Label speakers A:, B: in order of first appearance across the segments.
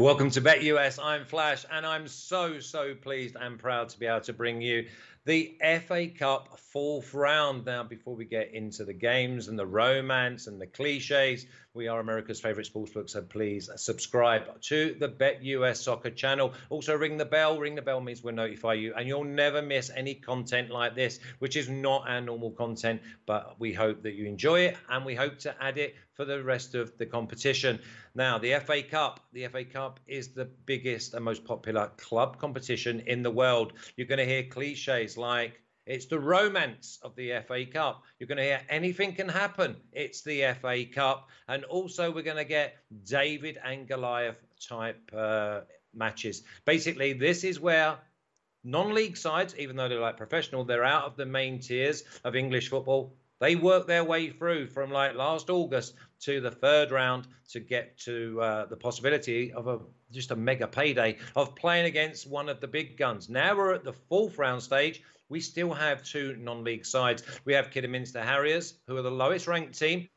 A: Welcome to BetUS. I'm Flash, and I'm so, so pleased and proud to be able to bring you the FA Cup fourth round. Now, before we get into the games and the romance and the cliches, we are America's favorite sportsbook, so please subscribe to the BetUS Soccer channel. Also, ring the bell. Ring the bell means we'll notify you, and you'll never miss any content like this, which is not our normal content. But we hope that you enjoy it, and we hope to add it for the rest of the competition. Now, the FA Cup. The FA Cup is the biggest and most popular club competition in the world. You're going to hear cliches like it's the romance of the FA Cup. You're going to hear anything can happen. It's the FA Cup. And also, we're going to get David and Goliath type uh, matches. Basically, this is where non league sides, even though they're like professional, they're out of the main tiers of English football. They work their way through from like last August to the third round to get to uh, the possibility of a just a mega payday of playing against one of the big guns. Now we're at the fourth round stage we still have two non-league sides. We have Kidderminster Harriers, who are the lowest ranked team,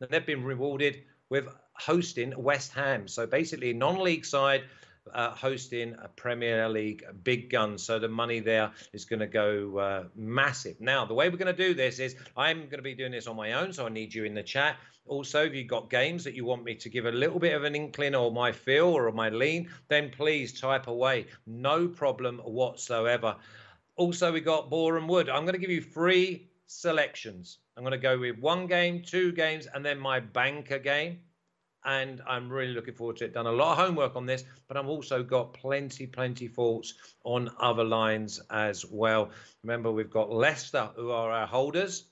A: and they've been rewarded with hosting West Ham. So basically, non-league side uh, hosting a Premier League big gun. So the money there is going to go uh, massive. Now, the way we're going to do this is I'm going to be doing this on my own, so I need you in the chat. Also, if you've got games that you want me to give a little bit of an inkling or my feel or my lean, then please type away. No problem whatsoever. Also, we got Boreham Wood. I'm going to give you three selections. I'm going to go with one game, two games, and then my banker game. And I'm really looking forward to it. Done a lot of homework on this, but I've also got plenty, plenty thoughts on other lines as well. Remember, we've got Leicester, who are our holders.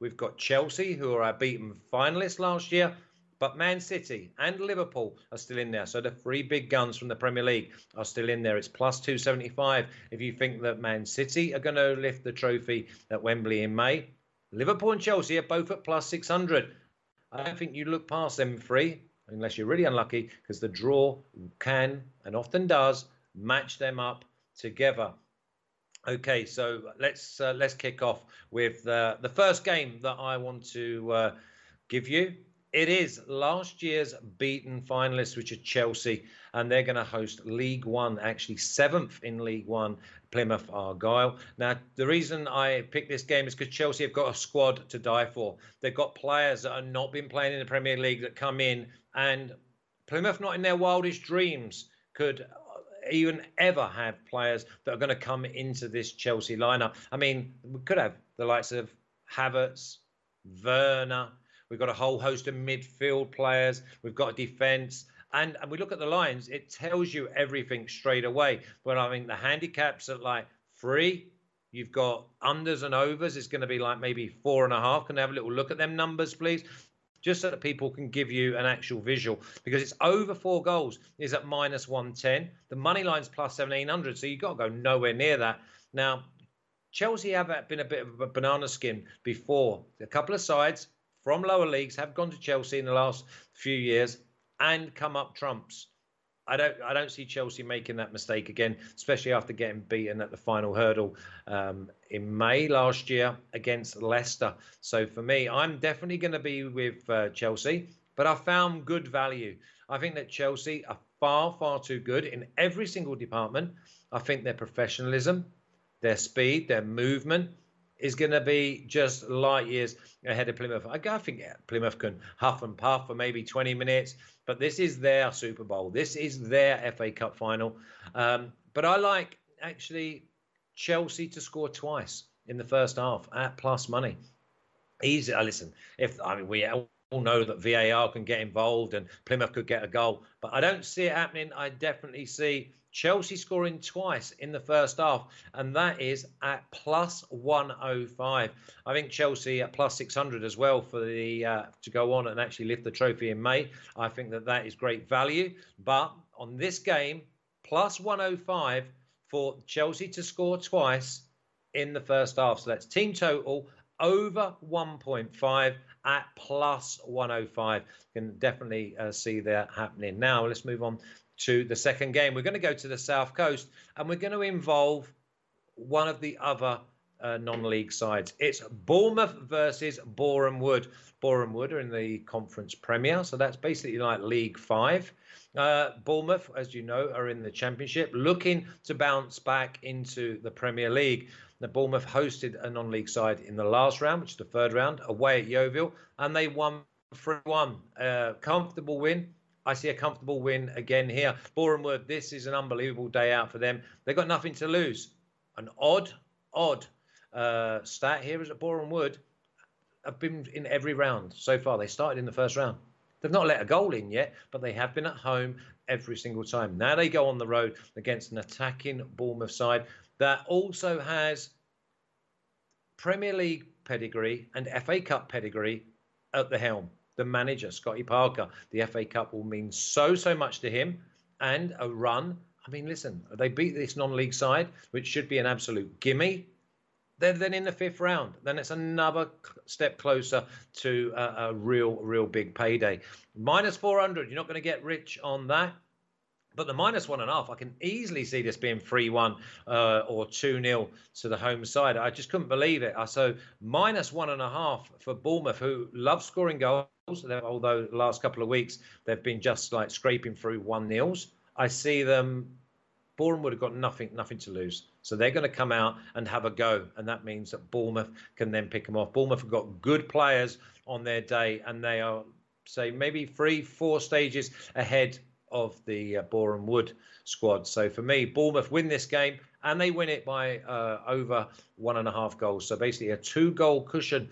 A: We've got Chelsea, who are our beaten finalists last year. But Man City and Liverpool are still in there. So the three big guns from the Premier League are still in there. It's plus 275 if you think that Man City are going to lift the trophy at Wembley in May. Liverpool and Chelsea are both at plus 600. I don't think you look past them three unless you're really unlucky because the draw can and often does match them up together. Okay, so let's uh, let's kick off with uh, the first game that I want to uh, give you it is last year's beaten finalists, which are Chelsea, and they're going to host League One, actually seventh in League One, Plymouth Argyle. Now, the reason I picked this game is because Chelsea have got a squad to die for. They've got players that have not been playing in the Premier League that come in, and Plymouth, not in their wildest dreams, could even ever have players that are going to come into this Chelsea lineup. I mean, we could have the likes of Havertz, Werner. We've got a whole host of midfield players. We've got a defence. And, and we look at the lines, it tells you everything straight away. But I mean, the handicaps at like three, you've got unders and overs. It's going to be like maybe four and a half. Can I have a little look at them numbers, please? Just so that people can give you an actual visual because it's over four goals is at minus 110. The money line's plus 1700. So you've got to go nowhere near that. Now, Chelsea have been a bit of a banana skin before. A couple of sides, from lower leagues have gone to Chelsea in the last few years and come up trumps. I don't I don't see Chelsea making that mistake again, especially after getting beaten at the final hurdle um, in May last year against Leicester. So for me, I'm definitely going to be with uh, Chelsea, but I found good value. I think that Chelsea are far far too good in every single department. I think their professionalism, their speed, their movement, is going to be just light years ahead of Plymouth. I think Plymouth can huff and puff for maybe 20 minutes, but this is their Super Bowl. This is their FA Cup final. Um, but I like actually Chelsea to score twice in the first half at plus money. Easy. Uh, listen, if I mean we all know that VAR can get involved and Plymouth could get a goal, but I don't see it happening. I definitely see Chelsea scoring twice in the first half, and that is at plus 105. I think Chelsea at plus 600 as well for the uh, to go on and actually lift the trophy in May. I think that that is great value. But on this game, plus 105 for Chelsea to score twice in the first half. So that's team total over 1.5 at plus 105. You can definitely uh, see that happening. Now let's move on to the second game. We're going to go to the South Coast and we're going to involve one of the other uh, non-league sides. It's Bournemouth versus Boreham Wood. Boreham Wood are in the Conference Premier, so that's basically like League Five. Uh, Bournemouth, as you know, are in the Championship, looking to bounce back into the Premier League. The Bournemouth hosted a non-league side in the last round, which is the third round, away at Yeovil, and they won 3-1. Uh, comfortable win. I see a comfortable win again here. Wood, this is an unbelievable day out for them. They've got nothing to lose. An odd, odd uh, stat here is that Boreham Wood have been in every round so far. They started in the first round. They've not let a goal in yet, but they have been at home every single time. Now they go on the road against an attacking Bournemouth side that also has Premier League pedigree and FA Cup pedigree at the helm. The manager, Scotty Parker. The FA Cup will mean so, so much to him and a run. I mean, listen, they beat this non league side, which should be an absolute gimme. They're then in the fifth round. Then it's another step closer to a, a real, real big payday. Minus 400, you're not going to get rich on that. But the minus one and a half, I can easily see this being 3 1 uh, or 2 0 to the home side. I just couldn't believe it. So, minus one and a half for Bournemouth, who love scoring goals, although the last couple of weeks they've been just like scraping through 1 nils. I see them. Bournemouth would have got nothing, nothing to lose. So they're going to come out and have a go, and that means that Bournemouth can then pick them off. Bournemouth have got good players on their day, and they are, say, maybe three, four stages ahead of the uh, Boreham Wood squad. So for me, Bournemouth win this game and they win it by uh, over one and a half goals. So basically, a two-goal cushion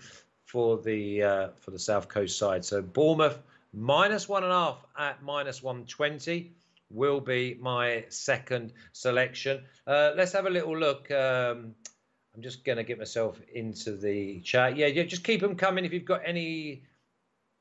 A: for the uh, for the South Coast side. So Bournemouth minus one and a half at minus one twenty will be my second selection. Uh, let's have a little look. Um, I'm just going to get myself into the chat. Yeah, yeah, just keep them coming if you've got any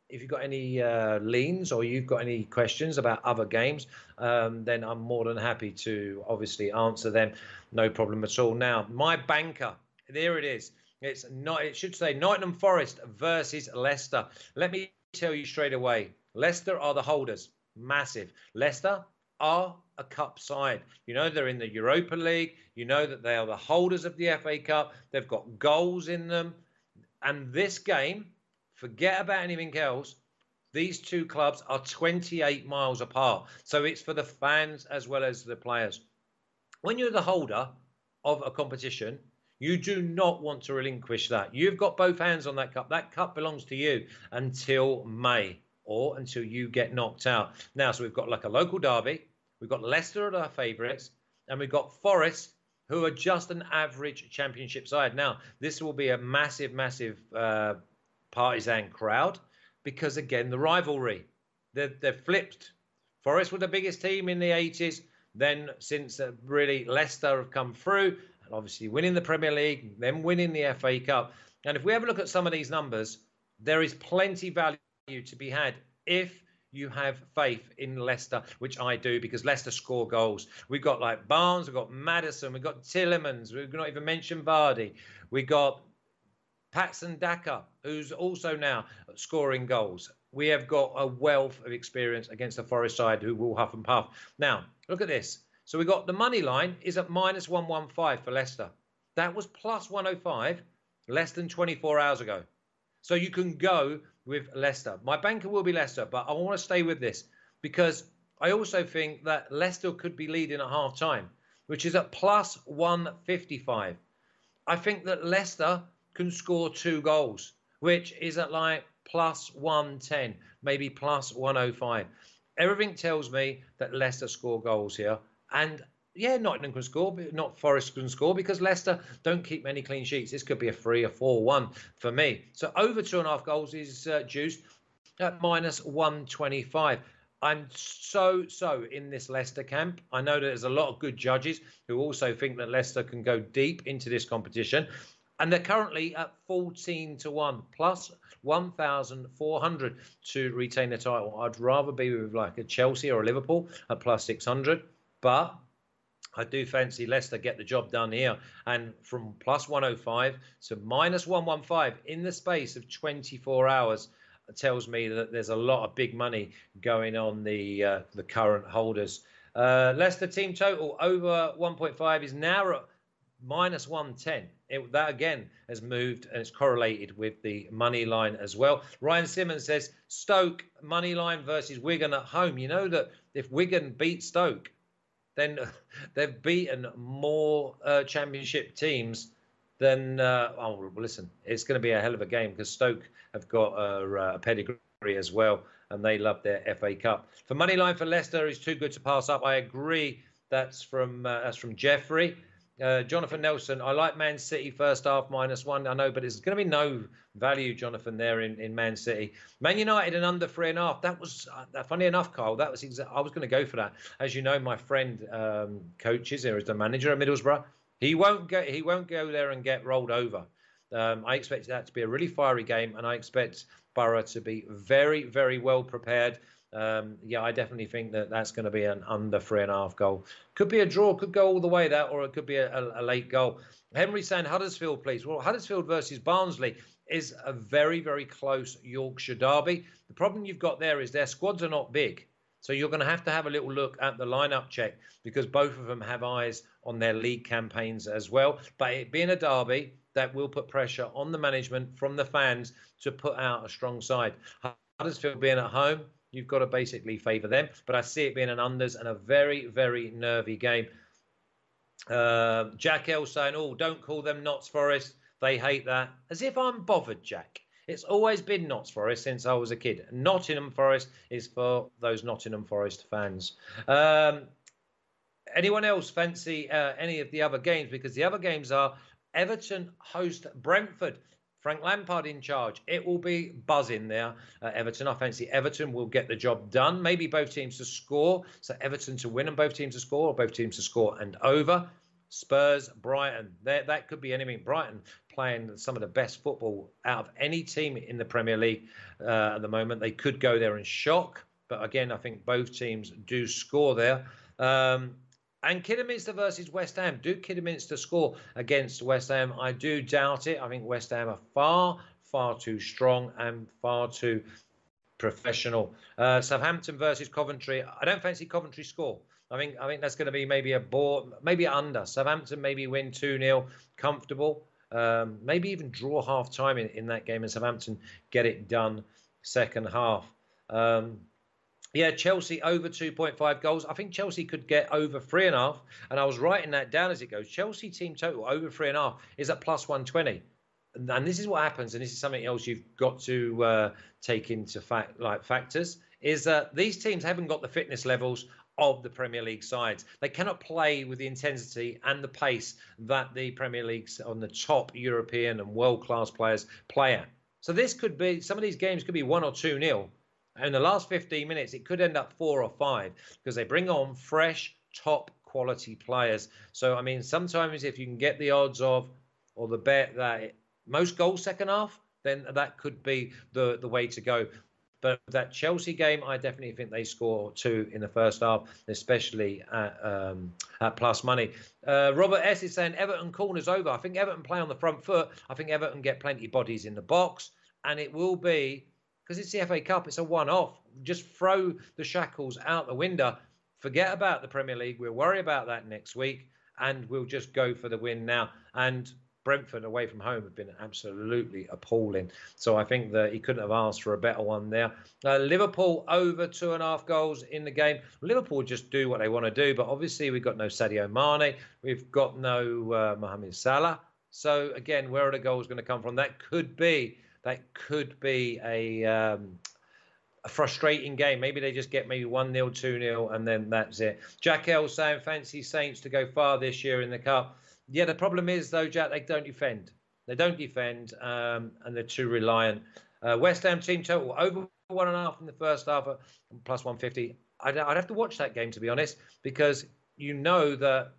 A: if you've got any uh, leans or you've got any questions about other games, um, then I'm more than happy to obviously answer them. No problem at all. Now, my banker, there it is. It's not. It should say Nottingham Forest versus Leicester. Let me tell you straight away. Leicester are the holders. Massive. Leicester are a cup side. You know they're in the Europa League. You know that they are the holders of the FA Cup. They've got goals in them. And this game Forget about anything else. These two clubs are 28 miles apart. So it's for the fans as well as the players. When you're the holder of a competition, you do not want to relinquish that. You've got both hands on that cup. That cup belongs to you until May or until you get knocked out. Now, so we've got like a local derby. We've got Leicester at our favourites. And we've got Forest, who are just an average championship side. Now, this will be a massive, massive uh, partisan crowd because, again, the rivalry. They're, they're flipped. Forest were the biggest team in the 80s. Then, since uh, really Leicester have come through, obviously winning the Premier League, then winning the FA Cup. And if we have a look at some of these numbers, there is plenty value to be had if you have faith in Leicester, which I do because Leicester score goals. We've got like Barnes, we've got Maddison, we've got Tielemans, we've not even mentioned Vardy. We've got Patson Daka, who's also now scoring goals. We have got a wealth of experience against the Forest side who will huff and puff. Now, look at this. So we got the money line is at minus 115 for Leicester. That was plus 105 less than 24 hours ago. So you can go with Leicester. My banker will be Leicester, but I want to stay with this because I also think that Leicester could be leading at half time, which is at plus 155. I think that Leicester can score two goals, which is at like plus 110, maybe plus 105. Everything tells me that Leicester score goals here. And yeah, Nottingham can score, but not Forest can score because Leicester don't keep many clean sheets. This could be a three or four one for me. So over two and a half goals is uh, juiced at minus 125. I'm so, so in this Leicester camp. I know that there's a lot of good judges who also think that Leicester can go deep into this competition and they're currently at 14 to 1 plus 1,400 to retain the title. I'd rather be with like a Chelsea or a Liverpool at plus 600, but I do fancy Leicester get the job done here. And from plus 105 to minus 115 in the space of 24 hours tells me that there's a lot of big money going on the uh, the current holders. Uh, Leicester team total over 1.5 is now at minus 110 it, that again has moved and it's correlated with the money line as well. Ryan Simmons says Stoke money line versus Wigan at home. You know that if Wigan beat Stoke, then they've beaten more uh, championship teams than. Uh, oh, listen, it's going to be a hell of a game because Stoke have got a, a pedigree as well, and they love their FA Cup. For money line for Leicester is too good to pass up. I agree. That's from uh, that's from Jeffrey. Uh, Jonathan Nelson, I like Man City first half minus one. I know, but it's going to be no value, Jonathan, there in, in Man City. Man United and under three and a half. That was uh, funny enough, Carl. That was exa- I was going to go for that. As you know, my friend um, coaches there is the manager at Middlesbrough. He won't go. He won't go there and get rolled over. Um, I expect that to be a really fiery game, and I expect Borough to be very, very well prepared. Um, yeah, I definitely think that that's going to be an under three and a half goal. Could be a draw, could go all the way that, or it could be a, a, a late goal. Henry saying Huddersfield, please. Well, Huddersfield versus Barnsley is a very, very close Yorkshire derby. The problem you've got there is their squads are not big. So you're going to have to have a little look at the lineup check because both of them have eyes on their league campaigns as well. But it being a derby, that will put pressure on the management from the fans to put out a strong side. Huddersfield being at home, you've got to basically favour them. But I see it being an unders and a very, very nervy game. Uh, Jack L saying, "Oh, don't call them Notts Forest. They hate that." As if I'm bothered, Jack. It's always been Notts Forest since I was a kid. Nottingham Forest is for those Nottingham Forest fans. Um, anyone else fancy uh, any of the other games? Because the other games are Everton host Brentford. Frank Lampard in charge. It will be buzzing there at Everton. I fancy Everton will get the job done. Maybe both teams to score. So Everton to win and both teams to score, or both teams to score and over. Spurs, Brighton. That, that could be anything. Brighton playing some of the best football out of any team in the Premier League uh, at the moment. They could go there and shock. But again, I think both teams do score there. Um, and Kidderminster versus West Ham. Do Kidderminster score against West Ham? I do doubt it. I think West Ham are far, far too strong and far too professional. Uh, Southampton versus Coventry. I don't fancy Coventry score. I think I think that's going to be maybe a bore, maybe under. Southampton maybe win 2 0, comfortable. Um, maybe even draw half time in, in that game and Southampton get it done second half. Um, yeah, Chelsea over 2.5 goals. I think Chelsea could get over three and a half. And I was writing that down as it goes. Chelsea team total over three and a half is at plus 120. And, and this is what happens, and this is something else you've got to uh, take into fact, like factors, is that these teams haven't got the fitness levels of the Premier League sides. They cannot play with the intensity and the pace that the Premier Leagues on the top European and world class players play at. So this could be some of these games could be one or two nil in the last 15 minutes, it could end up four or five because they bring on fresh, top quality players. So, I mean, sometimes if you can get the odds of or the bet that most goals second half, then that could be the, the way to go. But that Chelsea game, I definitely think they score two in the first half, especially at, um, at plus money. Uh, Robert S is saying Everton corners over. I think Everton play on the front foot. I think Everton get plenty bodies in the box, and it will be because it's the FA Cup, it's a one off. Just throw the shackles out the window. Forget about the Premier League. We'll worry about that next week and we'll just go for the win now. And Brentford away from home have been absolutely appalling. So I think that he couldn't have asked for a better one there. Uh, Liverpool over two and a half goals in the game. Liverpool just do what they want to do, but obviously we've got no Sadio Mane, we've got no uh, Mohamed Salah. So again, where are the goals going to come from? That could be that could be a um, a frustrating game. Maybe they just get maybe 1 0, 2 0, and then that's it. Jack L saying fancy Saints to go far this year in the Cup. Yeah, the problem is, though, Jack, they don't defend. They don't defend, um, and they're too reliant. Uh, West Ham team total over one and a half in the first half, plus 150. I'd, I'd have to watch that game, to be honest, because you know that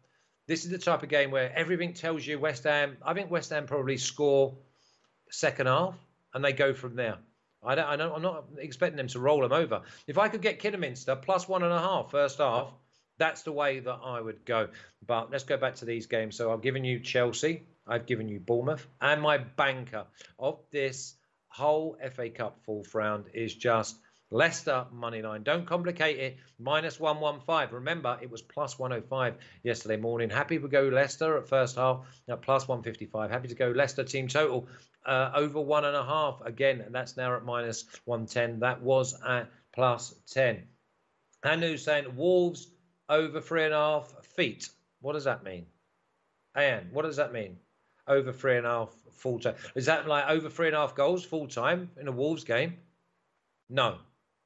A: this is the type of game where everything tells you West Ham. I think West Ham probably score second half and they go from there. I don't, I don't, I'm not expecting them to roll them over. If I could get Kidderminster plus one and a half first half, that's the way that I would go. But let's go back to these games. So I've given you Chelsea, I've given you Bournemouth, and my banker of this whole FA Cup fourth round is just Leicester money line. Don't complicate it. Minus 115. Remember, it was plus 105 yesterday morning. Happy to go Leicester at first half at plus 155. Happy to go Leicester team total uh, over one and a half again, and that's now at minus 110. That was at plus 10. Anu saying Wolves over three and a half feet. What does that mean? Anne, what does that mean? Over three and a half full time. Is that like over three and a half goals full time in a Wolves game? No,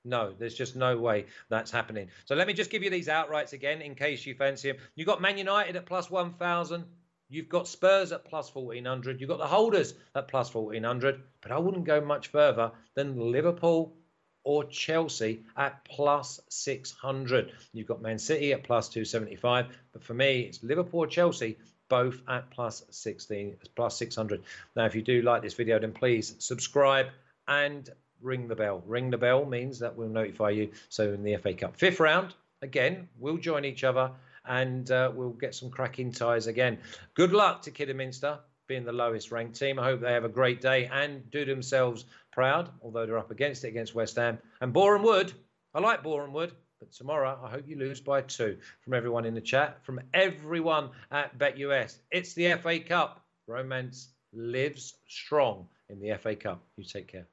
A: no, there's just no way that's happening. So let me just give you these outrights again in case you fancy them. You've got Man United at plus 1,000. You've got Spurs at plus 1,400. You've got the holders at plus 1,400. But I wouldn't go much further than Liverpool or Chelsea at plus 600. You've got Man City at plus 275. But for me, it's Liverpool or Chelsea both at plus 16 plus 600 now if you do like this video then please subscribe and ring the bell. Ring the bell means that we'll notify you. So in the FA Cup fifth round, again, we'll join each other and uh, we'll get some cracking ties again. Good luck to Kidderminster being the lowest ranked team. I hope they have a great day and do themselves proud, although they're up against it against West Ham. And Boreham Wood, I like Boreham Wood, but tomorrow I hope you lose by two. From everyone in the chat, from everyone at BetUS, it's the FA Cup. Romance lives strong in the FA Cup. You take care.